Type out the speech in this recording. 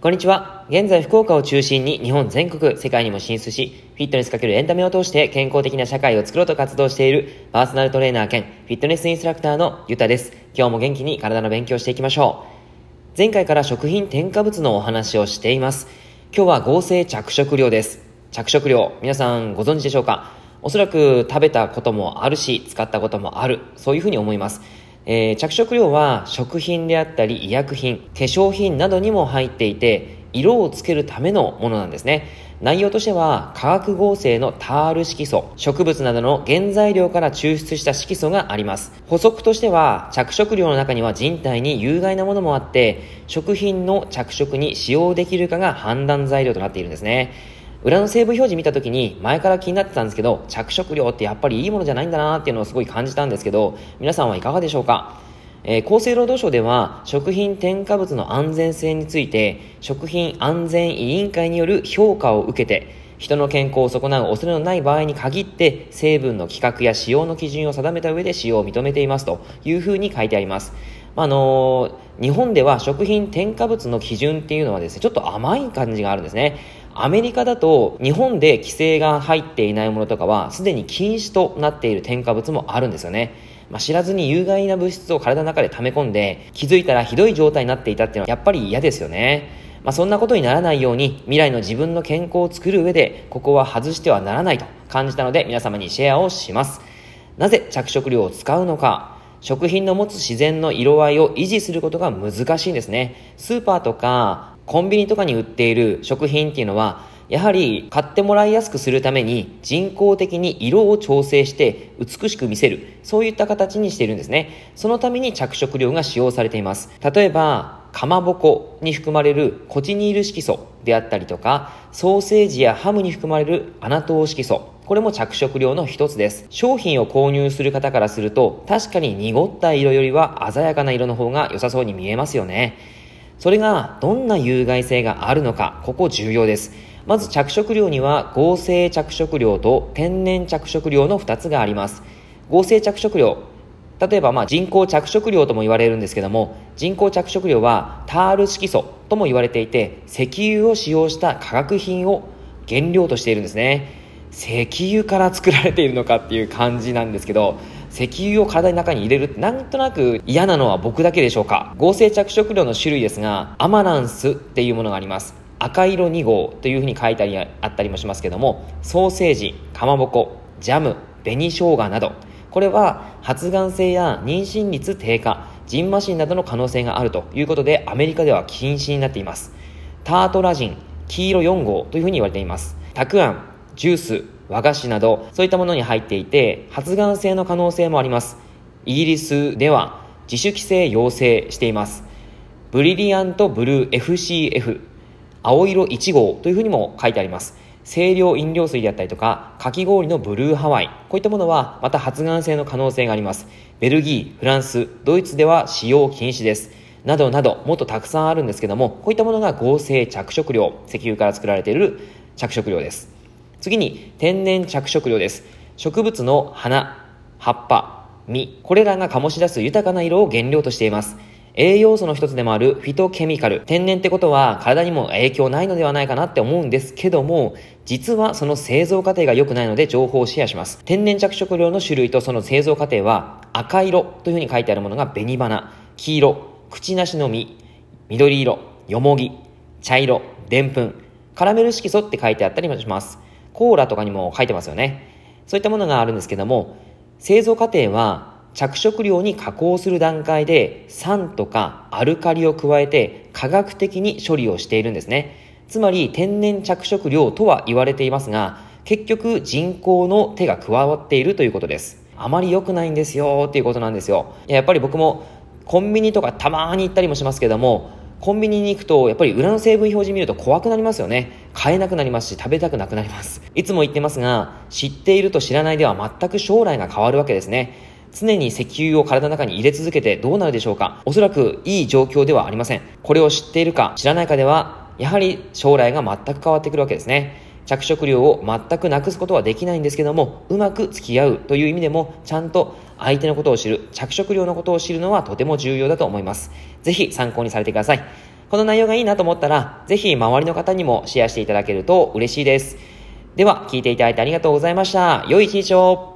こんにちは。現在福岡を中心に日本全国、世界にも進出し、フィットネスかけるエンタメを通して健康的な社会を作ろうと活動しているパーソナルトレーナー兼フィットネスインストラクターのゆたです。今日も元気に体の勉強していきましょう。前回から食品添加物のお話をしています。今日は合成着色料です。着色料、皆さんご存知でしょうか？おそらく食べたこともあるし、使ったこともある。そういうふうに思います。えー、着色料は食品であったり医薬品、化粧品などにも入っていて、色をつけるためのものなんですね。内容としては、化学合成のタール色素、植物などの原材料から抽出した色素があります。補足としては、着色料の中には人体に有害なものもあって、食品の着色に使用できるかが判断材料となっているんですね。裏の成分表示見た時に前から気になってたんですけど着色料ってやっぱりいいものじゃないんだなっていうのをすごい感じたんですけど皆さんはいかがでしょうか？えー、厚生労働省では食品添加物の安全性について食品安全委員会による評価を受けて人の健康を損なう恐れのない場合に限って成分の規格や使用の基準を定めた上で使用を認めていますというふうに書いてあります。あのー、日本では食品添加物の基準っていうのはですね、ちょっと甘い感じがあるんですね。アメリカだと日本で規制が入っていないものとかはすでに禁止となっている添加物もあるんですよね。まあ、知らずに有害な物質を体の中で溜め込んで気づいたらひどい状態になっていたっていうのはやっぱり嫌ですよね。まあ、そんなことにならないように未来の自分の健康を作る上でここは外してはならないと感じたので皆様にシェアをします。なぜ着色料を使うのか食品の持つ自然の色合いを維持することが難しいんですね。スーパーとかコンビニとかに売っている食品っていうのはやはり買ってもらいやすくするために人工的に色を調整して美しく見せる。そういった形にしているんですね。そのために着色料が使用されています。例えばかまぼこに含まれるコチニール色素であったりとかソーセージやハムに含まれるアナトー色素これも着色料の一つです。商品を購入する方からすると確かに濁った色よりは鮮やかな色の方が良さそうに見えますよね。それがどんな有害性があるのかここ重要です。まず着色料には合成着色料と天然着色料の2つがあります。合成着色料例えばまあ人工着色料とも言われるんですけども人工着色料はタール色素とも言われていて石油を使用した化学品を原料としているんですね。石油から作られているのかっていう感じなんですけど石油を体の中に入れるなんとなく嫌なのは僕だけでしょうか。合成着色料の種類ですがアマランスっていうものがあります。赤色2号というふうに書いてあったりもしますけどもソーセージかまぼこジャム紅生姜など。これは発がん性や妊娠率低下ジンマシンなどの可能性があるということでアメリカでは禁止になっています。タートラジン黄色4号というふうに言われています。たくあんジュース和菓子などそういったものに入っていて発がん性の可能性もあります。イギリスでは自主規制要請しています。ブリリアントブルー FCF 青色1号というふうにも書いてあります。清涼飲料水であったりとかかき氷のブルーハワイこういったものはまた発がん性の可能性があります。ベルギーフランスドイツでは使用禁止です。などなどもっとたくさんあるんですけどもこういったものが合成着色料石油から作られている着色料です。次に天然着色料です植物の花葉っぱ実これらが醸し出す豊かな色を原料としています栄養素の一つでもあるフィトケミカル。天然ってことは体にも影響ないのではないかなって思うんですけども、実はその製造過程が良くないので情報をシェアします。天然着色料の種類とその製造過程は赤色というふうに書いてあるものが紅花、黄色、口なしの実、緑色、よもぎ、茶色、でんぷん、カラメル色素って書いてあったりもします。コーラとかにも書いてますよね。そういったものがあるんですけども、製造過程は着色料に加工する段階で酸とかアルカリを加えて科学的に処理をしているんですね。つまり天然着色料とは言われていますが結局人工の手が加わっているということです。あまり良くないんですよっていうことなんですよ。やっぱり僕もコンビニとかたまに行ったりもしますけどもコンビニに行くとやっぱり裏の成分表示見ると怖くなりますよね。買えなくなりますし食べたくなくなりますいつも言ってますが知っていると知らないでは全く将来が変わるわけですね常に石油を体の中に入れ続けてどうなるでしょうかおそらくいい状況ではありません。これを知っているか知らないかでは、やはり将来が全く変わってくるわけですね。着色料を全くなくすことはできないんですけども、うまく付き合うという意味でも、ちゃんと相手のことを知る、着色料のことを知るのはとても重要だと思います。ぜひ参考にされてください。この内容がいいなと思ったら、ぜひ周りの方にもシェアしていただけると嬉しいです。では、聞いていただいてありがとうございました。良い一日を